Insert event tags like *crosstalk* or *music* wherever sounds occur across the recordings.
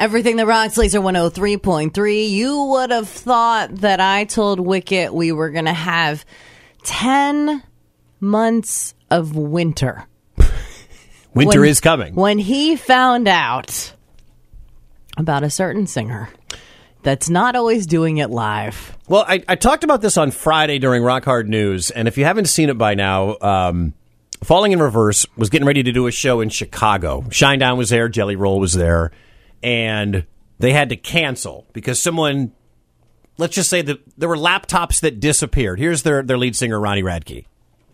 Everything that rocks, Laser 103.3. You would have thought that I told Wicket we were going to have 10 months of winter. *laughs* Winter When- is coming. When he found out about a certain singer that's not always doing it live. Well, I, I talked about this on Friday during Rock Hard News, and if you haven't seen it by now, um, Falling in Reverse was getting ready to do a show in Chicago. Shinedown was there, Jelly Roll was there, and they had to cancel because someone, let's just say that there were laptops that disappeared. Here's their, their lead singer, Ronnie Radke.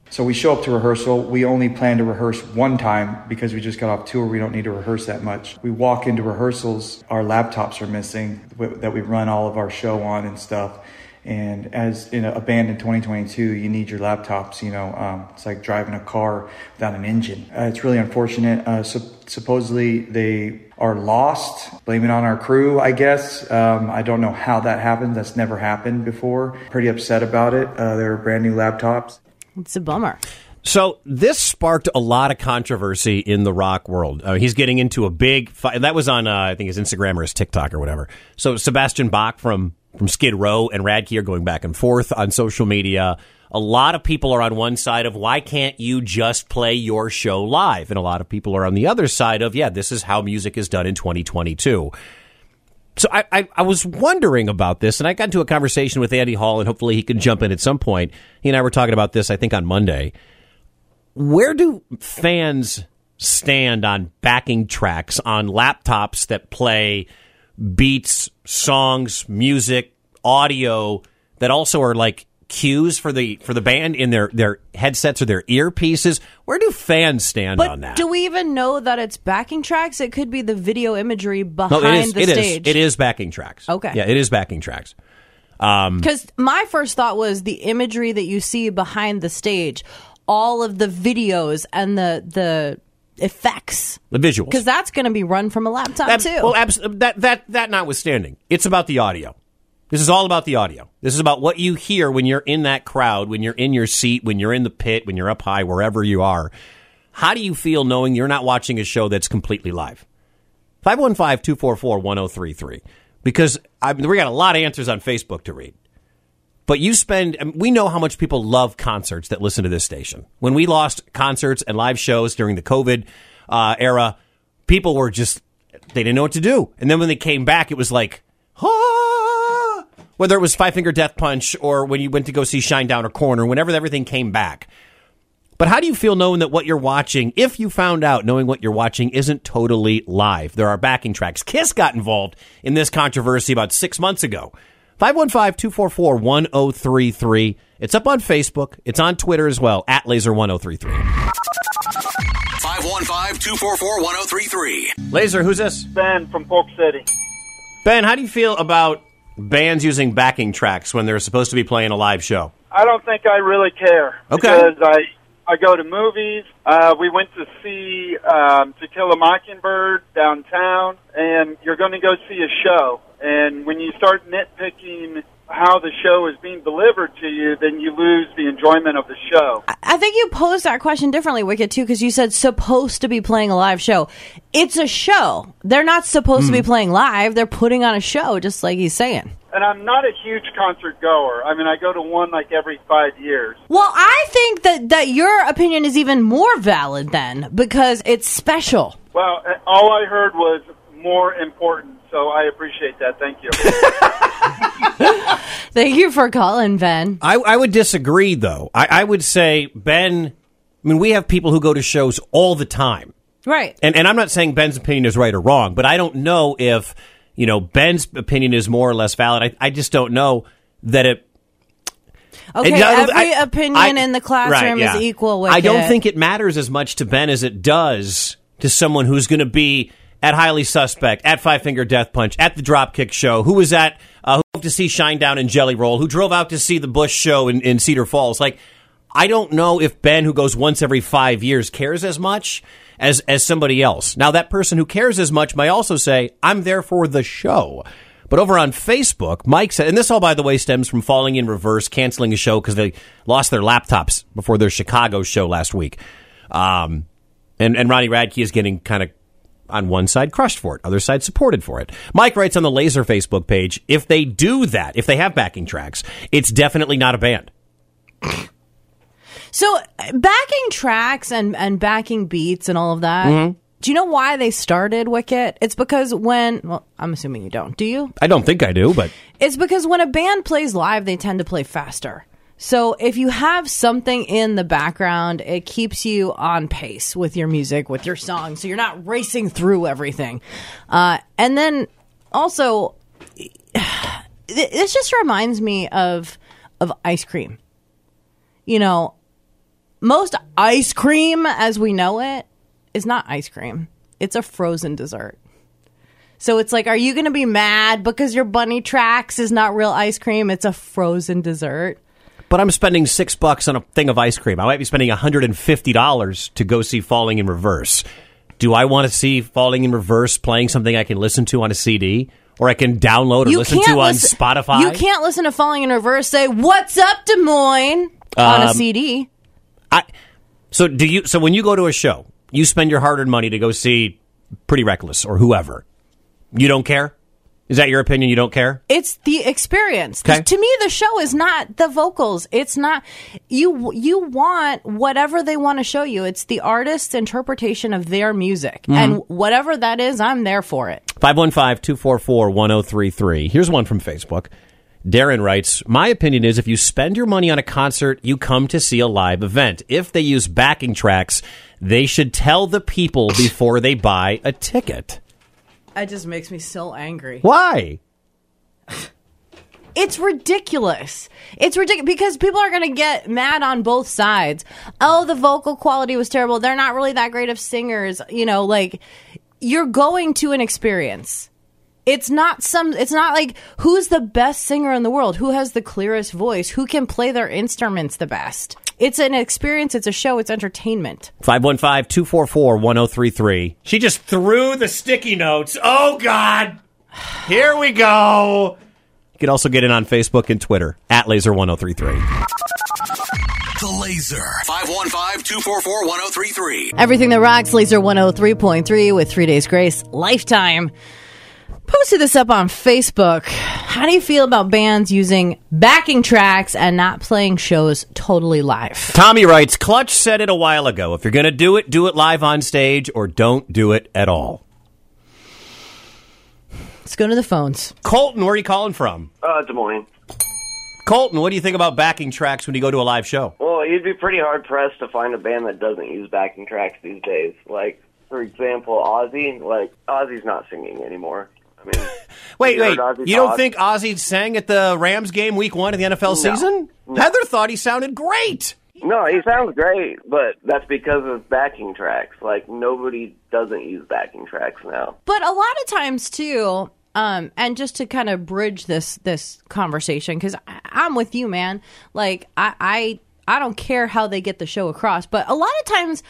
So we show up to rehearsal. We only plan to rehearse one time because we just got off tour. We don't need to rehearse that much. We walk into rehearsals. Our laptops are missing that we run all of our show on and stuff. And as in a band in 2022, you need your laptops. You know, um, it's like driving a car without an engine. Uh, it's really unfortunate. Uh, sup- supposedly they are lost. Blame it on our crew, I guess. Um, I don't know how that happened. That's never happened before. Pretty upset about it. Uh, they're brand new laptops. It's a bummer. So this sparked a lot of controversy in the rock world. Uh, he's getting into a big fight. That was on, uh, I think, his Instagram or his TikTok or whatever. So Sebastian Bach from from Skid Row and Radke are going back and forth on social media. A lot of people are on one side of why can't you just play your show live, and a lot of people are on the other side of yeah, this is how music is done in 2022. So I, I, I was wondering about this, and I got into a conversation with Andy Hall, and hopefully he can jump in at some point. He and I were talking about this, I think, on Monday. Where do fans stand on backing tracks on laptops that play beats, songs, music, audio that also are like cues for the for the band in their their headsets or their earpieces? Where do fans stand But on that? do we even know that it's backing tracks? It could be the video imagery no, behind it is. the It is. stage. It is backing tracks. Okay. Yeah, it is backing tracks. Um, Because my first thought was the imagery that you see behind the stage, all of the videos and the the effects, The visuals. because that's going to be run from a laptop Ab- too. Well, abs- that that that notwithstanding, it's about the audio. This is all about the audio. This is about what you hear when you're in that crowd, when you're in your seat, when you're in the pit, when you're up high, wherever you are. How do you feel knowing you're not watching a show that's completely live? 515-244-1033. Because I mean, we got a lot of answers on Facebook to read. But you spend, we know how much people love concerts that listen to this station. When we lost concerts and live shows during the COVID uh, era, people were just, they didn't know what to do. And then when they came back, it was like, ah! whether it was Five Finger Death Punch or when you went to go see Shinedown or Corner, whenever everything came back. But how do you feel knowing that what you're watching, if you found out knowing what you're watching isn't totally live? There are backing tracks. Kiss got involved in this controversy about six months ago. 515-244-1033. It's up on Facebook. It's on Twitter as well, at laser1033. 515-244-1033. Laser, who's this? Ben from Polk City. Ben, how do you feel about bands using backing tracks when they're supposed to be playing a live show? I don't think I really care. Okay. Because I I go to movies. Uh, we went to see um, To Kill a Mockingbird downtown, and you're going to go see a show. And when you start nitpicking how the show is being delivered to you, then you lose the enjoyment of the show. I think you posed that question differently, Wicked, too, because you said supposed to be playing a live show. It's a show. They're not supposed to be playing live. They're putting on a show, just like he's saying. And I'm not a huge concert goer. I mean, I go to one like every five years. Well, I think that, that your opinion is even more valid then because it's special. Well, uh, all I heard was more important, so I appreciate that. Thank you. *laughs* Thank you for calling, Ben. I, I would disagree, though. I, I would say, Ben, I mean, we have people who go to shows all the time. Right. And, and I'm not saying Ben's opinion is right or wrong, but I don't know if, you know, Ben's opinion is more or less valid. I, I just don't know that it. Okay, it- every I- opinion I- in the classroom right, yeah. is equal. With I don't Wicket. think it matters as much to Ben as it does to someone who's going to be at Highly Suspect, at Five Finger Death Punch, at the Dropkick Show, who was at, uh, who to see Shinedown and Jelly Roll, who drove out to see the Bush Show in, in Cedar Falls. Like, I don't know if Ben, who goes once every five years, cares as much as as somebody else. Now, that person who cares as much may also say, "I'm there for the show." But over on Facebook, Mike said, and this all, by the way, stems from falling in reverse, canceling a show because they lost their laptops before their Chicago show last week. Um, and, and Ronnie Radke is getting kind of on one side crushed for it, other side supported for it. Mike writes on the Laser Facebook page, if they do that, if they have backing tracks, it's definitely not a band. So backing tracks and, and backing beats and all of that. Mm-hmm. Do you know why they started Wicket? It's because when well, I'm assuming you don't. Do you? I don't think I do, but It's because when a band plays live, they tend to play faster. So if you have something in the background, it keeps you on pace with your music, with your song. So you're not racing through everything. Uh, and then also, *sighs* this just reminds me of of ice cream. You know, most ice cream as we know it is not ice cream. It's a frozen dessert. So it's like, are you going to be mad because your bunny tracks is not real ice cream? It's a frozen dessert. But I'm spending six bucks on a thing of ice cream. I might be spending $150 to go see Falling in Reverse. Do I want to see Falling in Reverse playing something I can listen to on a CD? Or I can download or listen to on listen- Spotify? You can't listen to Falling in Reverse say, What's up, Des Moines? on a Um, CD. I, so do you? So when you go to a show, you spend your hard-earned money to go see Pretty Reckless or whoever. You don't care. Is that your opinion? You don't care? It's the experience. Okay. To me, the show is not the vocals. It's not you. You want whatever they want to show you. It's the artist's interpretation of their music, Mm-hmm. and whatever that is, I'm there for it. 515-244-1033. Here's one from Facebook. Darren writes, My opinion is if you spend your money on a concert, you come to see a live event. If they use backing tracks, they should tell the people before they buy a ticket. It just makes me so angry. Why? It's ridiculous. It's ridiculous because people are going to get mad on both sides. Oh, the vocal quality was terrible. They're not really that great of singers. You know, like you're going to an experience. It's not some it's not like who's the best singer in the world, who has the clearest voice, who can play their instruments the best. It's an experience, it's a show, it's entertainment. 515-244-1033. She just threw the sticky notes. Oh, God. Here we go. You can also get in on Facebook and Twitter at Laser1033. The Laser. 515-244-1033. Everything that rocks laser 103.3 with 3 days grace lifetime. Posted this up on Facebook. How do you feel about bands using backing tracks and not playing shows totally live? Tommy writes, Clutch said it a while ago. If you're going to do it, do it live on stage or don't do it at all. Let's go to the phones. Colton, where are you calling from? Uh, Des Moines. Colton, what do you think about backing tracks when you go to a live show? Well, you'd be pretty hard pressed to find a band that doesn't use backing tracks these days. Like, for example, Ozzy. Like, Ozzy's not singing anymore. I mean, *laughs* Wait, wait. heard Ozzy You don't talk? think Ozzy sang at the Rams game week one of the NFL season? Heather thought he sounded great. No, he sounds great, but that's because of backing tracks. Like, nobody doesn't use backing tracks now. But a lot of times too, um, and just to kind of bridge this this conversation, because I'm with you, man. Like I, I I don't care how they get the show across, but a lot of times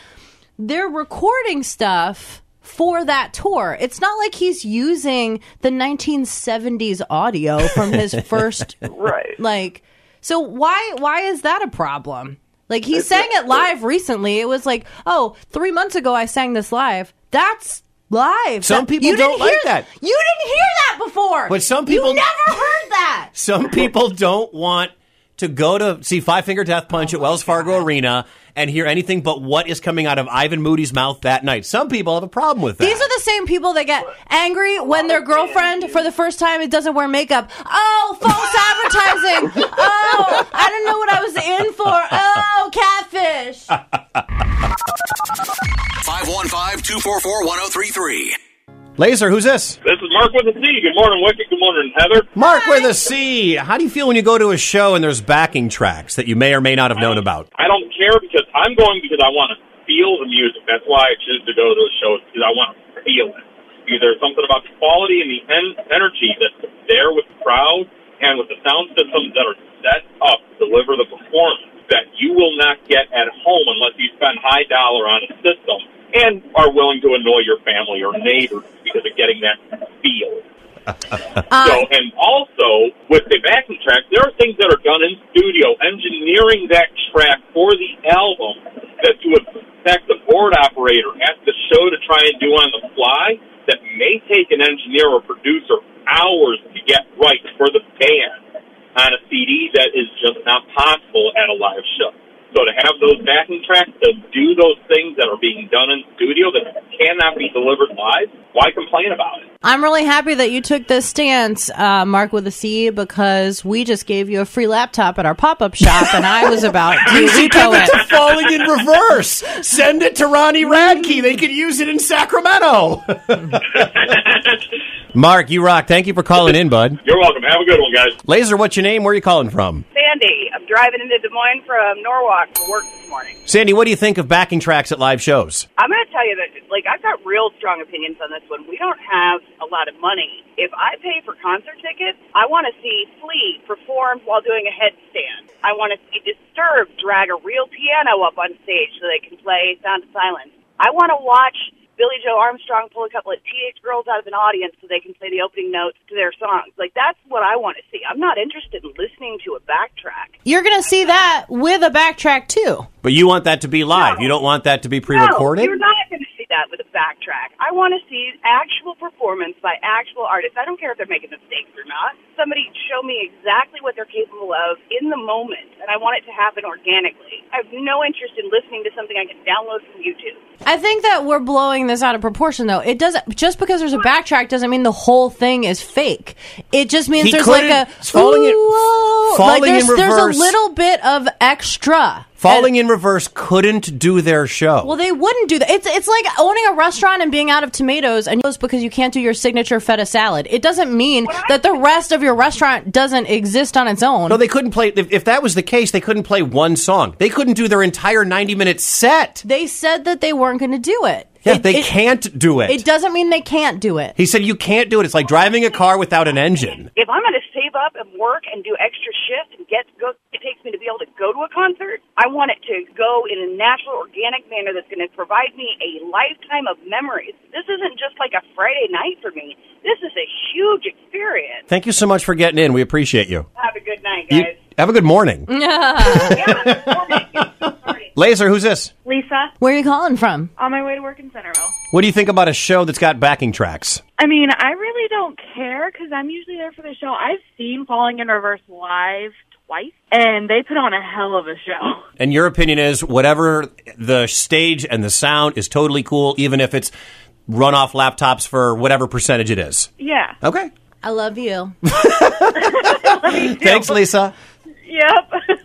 they're recording stuff for that tour. It's not like he's using the 1970s audio from his *laughs* first Right. like so why why is that a problem like he It's sang a- it live recently it was like oh three months ago i sang this live that's live Some That- people you don't didn't like hear- that. you didn't hear that before But some people- you never heard that *laughs* Some people don't want to go to see Five Finger Death Punch Oh at Wells Fargo Arena and hear anything but what is coming out of Ivan Moody's mouth that night. Some people have a problem with that. these are the same people that get angry when their girlfriend for the first time it doesn't wear makeup oh false *laughs* advertising oh i didn't know what i was in for oh catfish *laughs* 515-244-1033. Laser, who's this? This is Mark with a C. Good morning, Wicked. Good morning, Heather. Mark with a C. How do you feel when you go to a show and there's backing tracks that you may or may not have known about? I don't care because I'm going because I want to feel the music. That's why I choose to go to the shows because I want to feel it. Because there's something about the quality and the en- energy that's there with the crowd and with the sound systems that are set up to deliver the performance that you will not get at home unless you spend high dollar on a system and are willing to annoy your family or neighbors because of getting that feel. *laughs* So, uh, and also with the backing track, there are things that are done in studio, engineering that track for the album that you expect the board operator at the show to try and do on the fly that may take an engineer or producer hours to get right for the band on a CD that is just not possible at a live show. So to have those backing tracks to do those things that are being done in studio that cannot be delivered live, why complain about it? I'm really happy that you took this stance, uh, Mark with a C, because we just gave you a free laptop at our pop up shop, and I was about *laughs* to veto it. Falling in reverse. Send it to Ronnie Radke. They could use it in Sacramento. *laughs* Mark, you rock. Thank you for calling in, bud. You're welcome. Have a good one, guys. Laser, what's your name? Where are you calling from? Driving into Des Moines from Norwalk for work this morning. Sandy, what do you think of backing tracks at live shows? I'm going to tell you that, like, I've got real strong opinions on this one. We don't have a lot of money. If I pay for concert tickets, I want to see Flea perform while doing a headstand. I want to see Disturbed drag a real piano up on stage so they can play Sound of Silence. I want to watch Billie Joe Armstrong pull a couple of teenage girls out of an audience so they can play the opening notes to their songs. Like, that's what I want to see. I'm not interested in listening to a backtrack. You're going to see that with a backtrack, too. But you want that to be live. You don't want that to be pre-recorded. No, you're not going backtrack. I want to see actual performance by actual artists. I don't care if they're making mistakes or not. Somebody show me exactly what they're capable of in the moment, and I want it to happen organically. I have no interest in listening to something I can download from YouTube. I think that we're blowing this out of proportion, though. It doesn't just because there's a backtrack doesn't mean the whole thing is fake. It just means He there's like a falling ooh, whoa. falling like there's, in there's a little bit of extra. Falling in reverse couldn't do their show. Well, they wouldn't do that. It's it's like owning a restaurant and being out of tomatoes, and just because you can't do your signature feta salad, it doesn't mean that the rest of your restaurant doesn't exist on its own. no, they couldn't play. If, if that was the case, they couldn't play one song. They couldn't do their entire ninety-minute set. They said that they weren't going to do it. Yeah, It- they it- can't do it. It doesn't mean they can't do it. He said you can't do it. It's like driving a car without an engine. If I'm going to save up and work and do extra shift and get go, it takes me to be able to go to a concert. I want it to go in a natural, organic manner that's going to provide me a lifetime of memories. This isn't just like a Friday night for me. This is a huge experience. Thank you so much for getting in. We appreciate you. Have a good night, You- guys. have a good morning. *laughs* yeah. Sorry. Laser, who's this? Lisa, Where are you calling from? on my way to work in Centerville. What do you think about a show that's got backing tracks? I mean, I really don't care because I'm usually there for the show. I've seen Falling in Reverse live twice, and they put on a hell of a show. *laughs* And your opinion is whatever the stage and the sound is totally cool, even if it's run off laptops for whatever percentage it is. Yeah. Okay. I love you. *laughs* *laughs* Thanks, Lisa. Yep.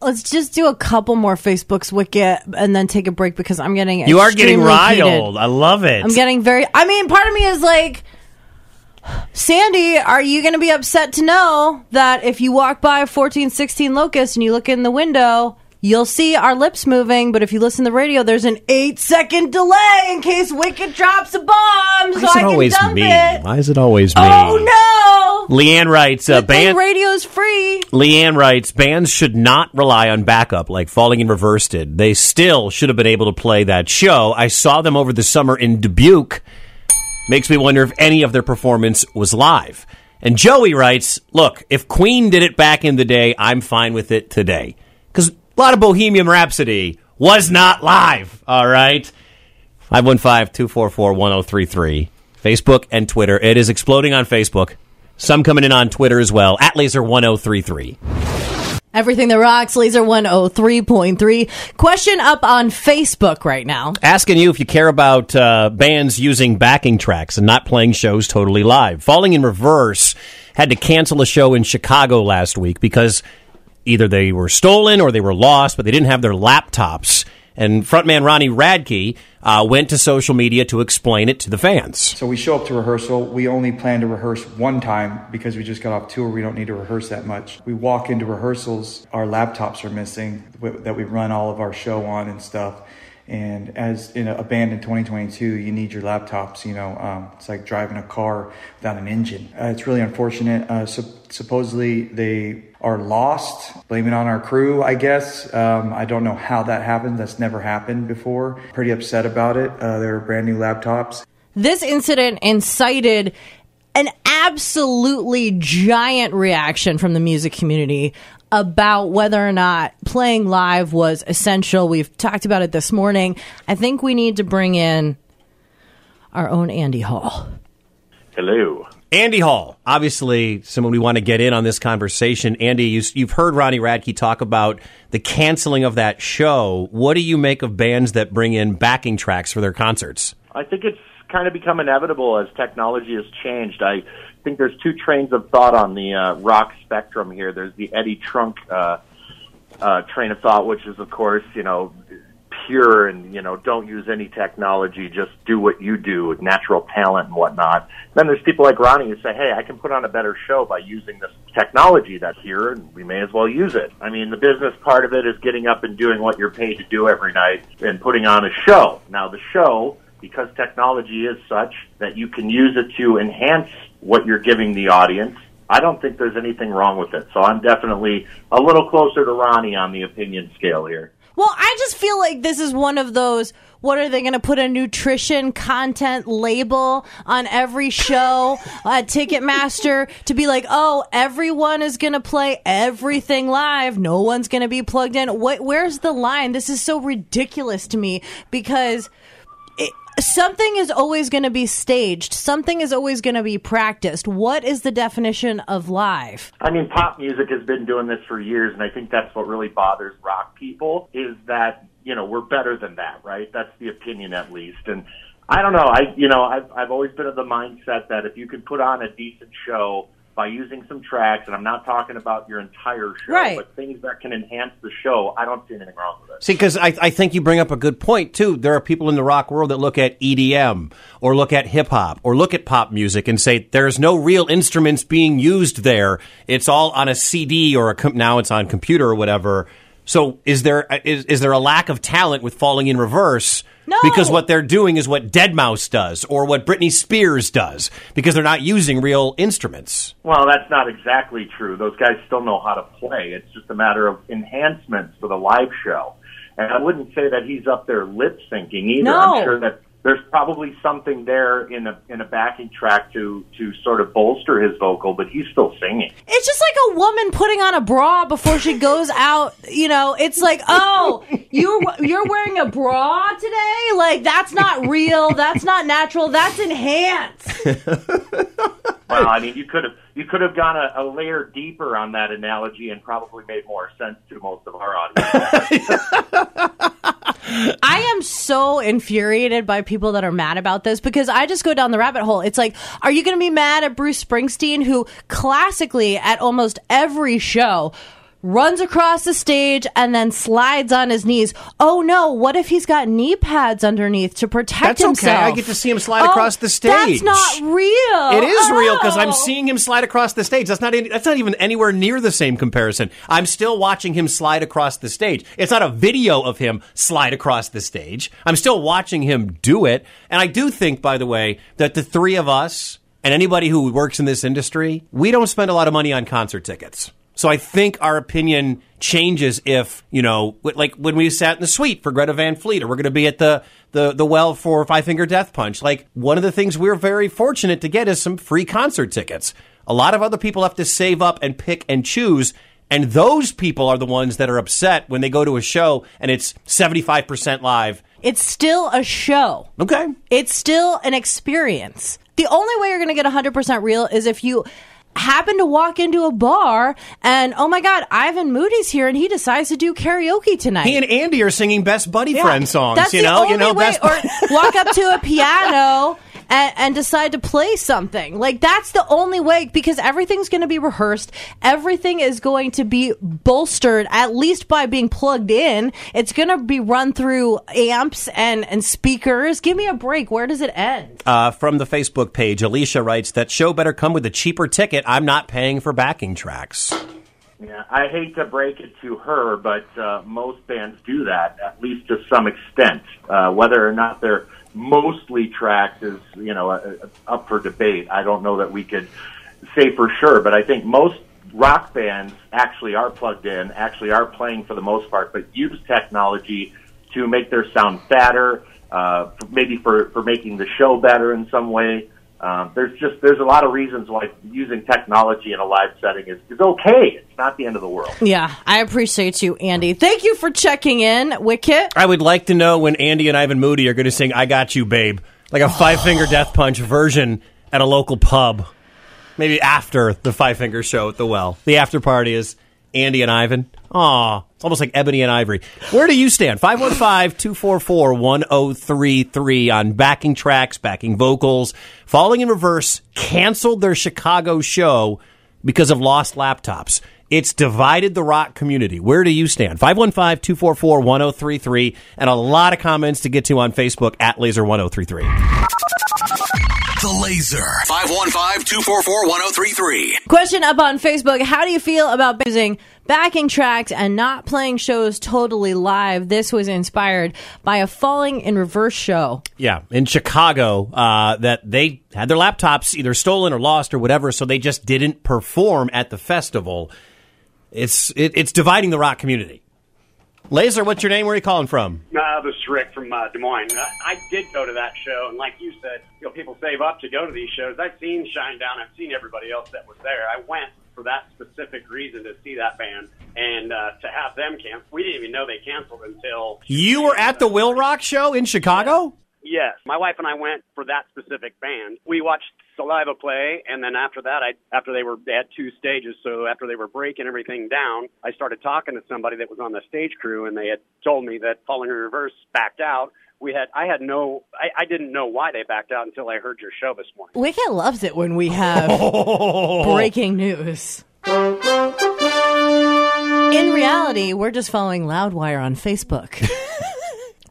Let's just do a couple more Facebook's Wicket and then take a break because I'm getting You are getting extremely riled. heated. I love it. I'm getting very. I mean, part of me is like, Sandy, are you going to be upset to know that if you walk by 1416 Locust and you look in the window, you'll see our lips moving, but if you listen to the radio, there's an eight second delay in case Wicket drops a bomb, Why so is I it can always dump me? it. Why is it always me? Oh no! Leanne writes, uh, Good thing band, radio's free. Leanne writes, bands should not rely on backup like Falling in Reverse did. They still should have been able to play that show. I saw them over the summer in Dubuque. Makes me wonder if any of their performance was live. And Joey writes, look, if Queen did it back in the day, I'm fine with it today. Because a lot of Bohemian Rhapsody was not live, all right? 515-244-1033. Facebook and Twitter. It is exploding on Facebook. Some coming in on Twitter as well, at laser1033. Everything that rocks, Laser 103.3. Question up on Facebook right now. Asking you if you care about uh, bands using backing tracks and not playing shows totally live. Falling in Reverse had to cancel a show in Chicago last week because either they were stolen or they were lost, but they didn't have their laptops. And frontman Ronnie Radke uh, went to social media to explain it to the fans. So we show up to rehearsal. We only plan to rehearse one time because we just got off tour. We don't need to rehearse that much. We walk into rehearsals, our laptops are missing that we run all of our show on and stuff. And as in a, band in 2022, you need your laptops. You know, um, it's like driving a car without an engine. Uh, it's really unfortunate. Uh, sup- supposedly they are lost. Blame it on our crew, I guess. Um, I don't know how that happened. That's never happened before. Pretty upset about it. Uh, they're brand new laptops. This incident incited an absolutely giant reaction from the music community about whether or not playing live was essential. We've talked about it this morning. I think we need to bring in our own Andy Hall. Hello. Andy Hall, obviously someone we want to get in on this conversation. Andy, you, you've heard Ronnie Radke talk about the canceling of that show. What do you make of bands that bring in backing tracks for their concerts? I think it's kind of become inevitable as technology has changed. I think there's two trains of thought on the uh, rock spectrum here. There's the Eddie Trunk uh, uh, train of thought, which is, of course, you know, pure and you know don't use any technology just do what you do with natural talent and whatnot then there's people like ronnie who say hey i can put on a better show by using this technology that's here and we may as well use it i mean the business part of it is getting up and doing what you're paid to do every night and putting on a show now the show because technology is such that you can use it to enhance what you're giving the audience I don't think there's anything wrong with it. So I'm definitely a little closer to Ronnie on the opinion scale here. Well, I just feel like this is one of those. What are they going to put a nutrition content label on every show at Ticketmaster to be like, oh, everyone is going to play everything live. No one's going to be plugged in. What, where's the line? This is so ridiculous to me because something is always going to be staged. Something is always going to be practiced. What is the definition of live? I mean, pop music has been doing this for years, and I think that's what really bothers rock people is that you know we're better than that, right? That's the opinion at least, and I don't know. I you know I've I've always been of the mindset that if you can put on a decent show by using some tracks, and I'm not talking about your entire show, Right. but things that can enhance the show, I don't see anything wrong with it. See, because I, I think you bring up a good point too. There are people in the rock world that look at EDM or look at hip hop or look at pop music and say there's no real instruments being used there. It's all on a CD or a com- now it's on computer or whatever. So is there is, is there a lack of talent with falling in reverse? No. Because what they're doing is what Deadmau5 does or what Britney Spears does because they're not using real instruments. Well, that's not exactly true. Those guys still know how to play. It's just a matter of enhancements for the live show. And I wouldn't say that he's up there lip syncing either. No. I'm sure that there's probably something there in a in a backing track to to sort of bolster his vocal, but he's still singing. It's just like woman putting on a bra before she goes out. You know, it's like, oh, you're you're wearing a bra today. Like that's not real. That's not natural. That's enhanced. Well, I mean, you could have you could have gone a, a layer deeper on that analogy and probably made more sense to most of our audience. *laughs* I am so infuriated by people that are mad about this because I just go down the rabbit hole. It's like, are you going to be mad at Bruce Springsteen, who classically at almost every show runs across the stage and then slides on his knees? Oh no, what if he's got knee pads underneath to protect That's okay. himself? I get to see him slide Oh, across the oh, stage. That's not real. It is real because I'm Oh. seeing him slide across the stage. That's not any, that's not even anywhere near the same comparison. I'm still watching him slide across the stage. It's not a video of him slide across the stage. I'm still watching him do it. And I do think, by the way, that the three of us and anybody who works in this industry, we don't spend a lot of money on concert tickets. So I think our opinion changes if, you know, like when we sat in the suite for Greta Van Fleet or we're going to be at the, the, the well for Five Finger Death Punch. Like one of the things we're very fortunate to get is some free concert tickets. A lot of other people have to save up and pick and choose. And those people are the ones that are upset when they go to a show and it's 75% live. It's still a show. Okay. It's still an experience. The only way you're going to get 100% real is if you happen to walk into a bar and, oh my God, Ivan Moody's here and he decides to do karaoke tonight. He and Andy are singing best buddy Yeah. friend songs. That's you the know, only you know, way. best or *laughs* walk up to a piano and, and decide to play something. Like that's the only way because everything's going to be rehearsed. Everything is going to be bolstered at least by being plugged in. It's going to be run through amps and and speakers. Give me a break. Where does it end? Uh, from the Facebook page, Alicia writes that show better come with a cheaper ticket. I'm not paying for backing tracks. Yeah, I hate to break it to her, but uh, most bands do that, at least to some extent. Uh, whether or not they're mostly tracked is, you know, uh, uh, up for debate. I don't know that we could say for sure, but I think most rock bands actually are plugged in, actually are playing for the most part, but use technology to make their sound fatter, uh, maybe for, for making the show better in some way. Um, there's just there's a lot of reasons why using technology in a live setting is, is okay. It's not the end of the world. Yeah, I appreciate you, Andy. Thank you for checking in, Wicket. I would like to know when Andy and Ivan Moody are going to sing "I Got You, Babe." like a Five Finger Death Punch version at a local pub. Maybe after the Five Finger show at the well. The after party is Andy and Ivan. Aw, it's almost like Ebony and Ivory. Where do you stand? 515-244-1033 on backing tracks, backing vocals. Falling in Reverse canceled their Chicago show because of lost laptops. It's divided the rock community. Where do you stand? 515-244-1033 and a lot of comments to get to on Facebook at laser1033. The Laser. 515-244-1033. Question up on Facebook How do you feel about using backing tracks and not playing shows totally live? This was inspired by a Falling in Reverse show. Yeah, in Chicago, uh, that they had their laptops either stolen or lost or whatever, so they just didn't perform at the festival. It's it, it's dividing the rock community. Laser, what's your name? Where are you calling from? Uh, this is Rick from uh, Des Moines. Uh, I did go to that show, and like you said, you know, people save up to go to these shows. I've seen Shinedown. I've seen everybody else that was there. I went for that specific reason to see that band, and uh, to have them cancel. We didn't even know they canceled until You were at the Will Rock show in Chicago? Yes, my wife and I went for that specific band. We watched Saliva play, and then after that, I after they were at two stages. So after they were breaking everything down, I started talking to somebody that was on the stage crew, and they had told me that Falling in Reverse backed out. We had I had no I, I didn't know why they backed out until I heard your show this morning. Wicket loves it when we have *laughs* breaking news. In reality, we're just following Loudwire on Facebook. *laughs*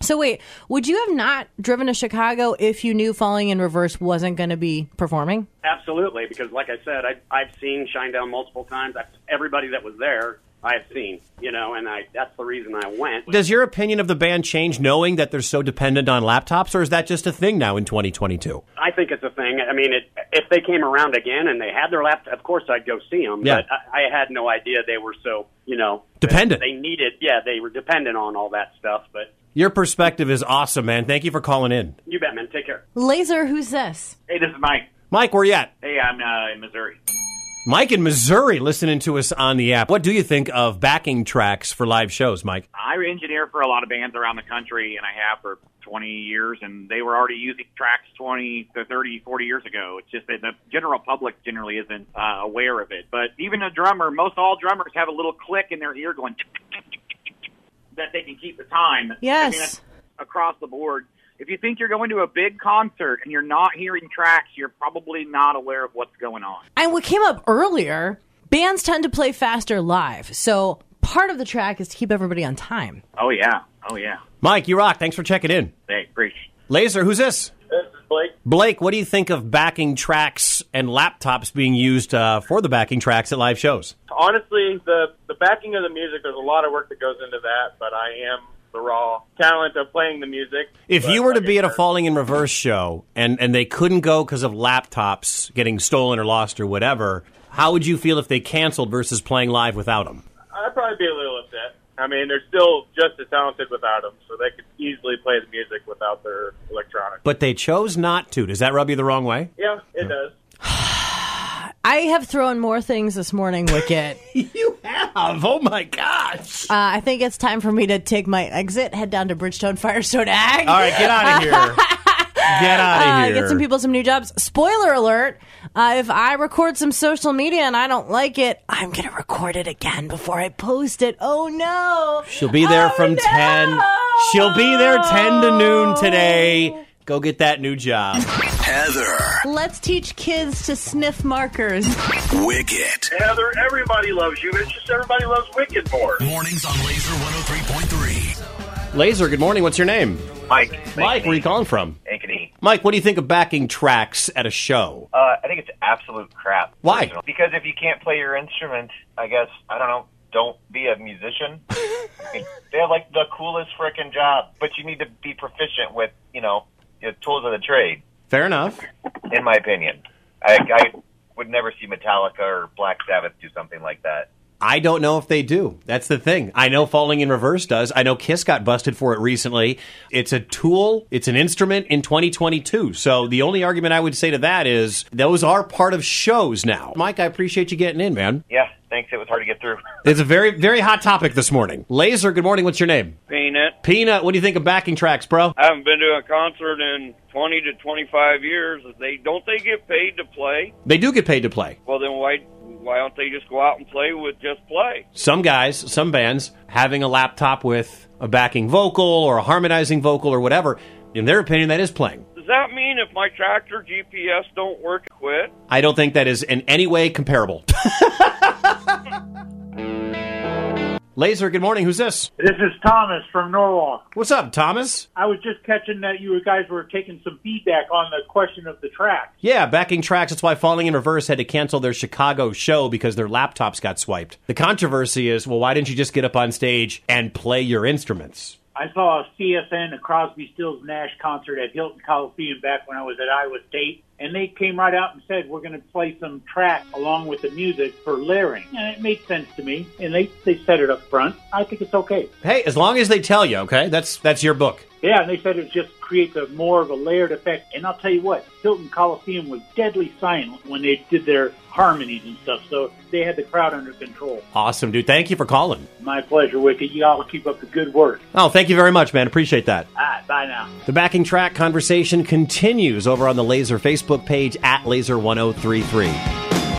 so wait, would you have not driven to Chicago if you knew Falling in Reverse wasn't going to be performing? Absolutely, because like I said, I, I've seen Shinedown multiple times. I, everybody that was there, I've seen, you know, and I that's the reason I went. Does your opinion of the band change knowing that they're so dependent on laptops, or is that just a thing now in 2022? I think it's a thing. I mean, it, if they came around again and they had their laptop, of course I'd go see them. Yeah. But I, I had no idea they were so, you know, Dependent. They needed, yeah, they were dependent on all that stuff. But Your perspective is awesome, man. Thank you for calling in. you bet, man. Take care. Laser, who's this? Hey, this is Mike. Mike, where you at? Hey, I'm uh, in Missouri. Mike in Missouri listening to us on the app. What do you think of backing tracks for live shows, Mike? I engineer for a lot of bands around the country, and I have for 20 years, and they were already using tracks 20 to 30, 40 years ago. It's just that the general public generally isn't uh, aware of it. But even a drummer, most all drummers have a little click in their ear going that they can keep the time. Yes. I mean, across the board. If you think you're going to a big concert and you're not hearing tracks, you're probably not aware of what's going on. And what came up earlier, bands tend to play faster live. So part of the track is to keep everybody on time. Oh, yeah. Oh, yeah. Mike, you rock. Thanks for checking in. Hey, great. Laser, who's this? This is Blake. Blake, what do you think of backing tracks and laptops being used uh, for the backing tracks at live shows? Honestly, the the backing of the music, there's a lot of work that goes into that, but I am the raw talent of playing the music. If you were to be at a Falling in Reverse show and, and they couldn't go because of laptops getting stolen or lost or whatever, how would you feel if they canceled versus playing live without them? I'd probably be a little upset. I mean, they're still just as talented without them, so they could easily play the music without their electronics. But they chose not to. Does that rub you the wrong way? Yeah, it does. *sighs* *sighs* *sighs* I have thrown more things this morning, Wicket. *laughs* you have? Oh my gosh. Uh, I think it's time for me to take my exit, head down to Bridgestone Firestone Ag. All right, get out of here. *laughs* Get out of Uh, here. get some people some new jobs. Spoiler alert: uh, If I record some social media and I don't like it, I'm gonna record it again before I post it. Oh no! She'll be there Oh, from no! 10. She'll be there 10 to noon today. Go get that new job. *laughs* Heather. Let's teach kids to sniff markers. Wicket. Heather, everybody loves you. It's just everybody loves Wicked more. Mornings on Laser 103.3. Laser, good morning. What's your name? Mike. Mike, where are you calling from? Ankeny. Mike, what do you think of backing tracks at a show? Uh, I think it's absolute crap. Why? personally. Because if you can't play your instrument, I guess I don't know. Don't be a musician. *laughs* They have like the coolest frickin' job, but you need to be proficient with you know the tools of the trade. Fair enough. In my opinion, I, I would never see Metallica or Black Sabbath do something like that. I don't know if they do. That's the thing. I know Falling in Reverse does. I know Kiss got busted for it recently. It's a tool, it's an instrument in 2022. So the only argument I would say to that is those are part of shows now. Mike, I appreciate you getting in, man. Yeah, thinks it was hard to get through. *laughs* It's a very, very hot topic this morning. Laser, good morning. What's your name? Peanut. Peanut, what do you think of backing tracks, bro? I haven't been to a concert in 20 to 25 years. They don't they get paid to play? They do get paid to play. Well, then why why don't they just go out and play with just play? Some guys, some bands, having a laptop with a backing vocal or a harmonizing vocal or whatever, in their opinion, that is playing. Does that mean if my tractor GPS don't work, quit? I don't think that is in any way comparable. *laughs* Laser, good morning. Who's this? This is Thomas from Norwalk. What's up, Thomas? I was just catching that you guys were taking some feedback on the question of the track. Yeah, backing tracks. That's why Falling in Reverse had to cancel their Chicago show because their laptops got swiped. The controversy is, well, why didn't you just get up on stage and play your instruments? I saw a CSN, a Crosby, Stills, Nash concert at Hilton Coliseum back when I was at Iowa State, and they came right out and said we're going to play some track along with the music for layering, and it made sense to me. And they they said it up front. I think it's okay. Hey, as long as they tell you, okay? That's that's your book. Yeah, and they said it just creates a more of a layered effect. And I'll tell you what, Hilton Coliseum was deadly silent when they did their harmonies and stuff. So they had the crowd under control. Awesome, dude. Thank you for calling. My pleasure, Wicked. You all keep up the good work. Oh, thank you very much, man. Appreciate that. All right, bye now. The backing track conversation continues over on the Laser Facebook page at Laser1033.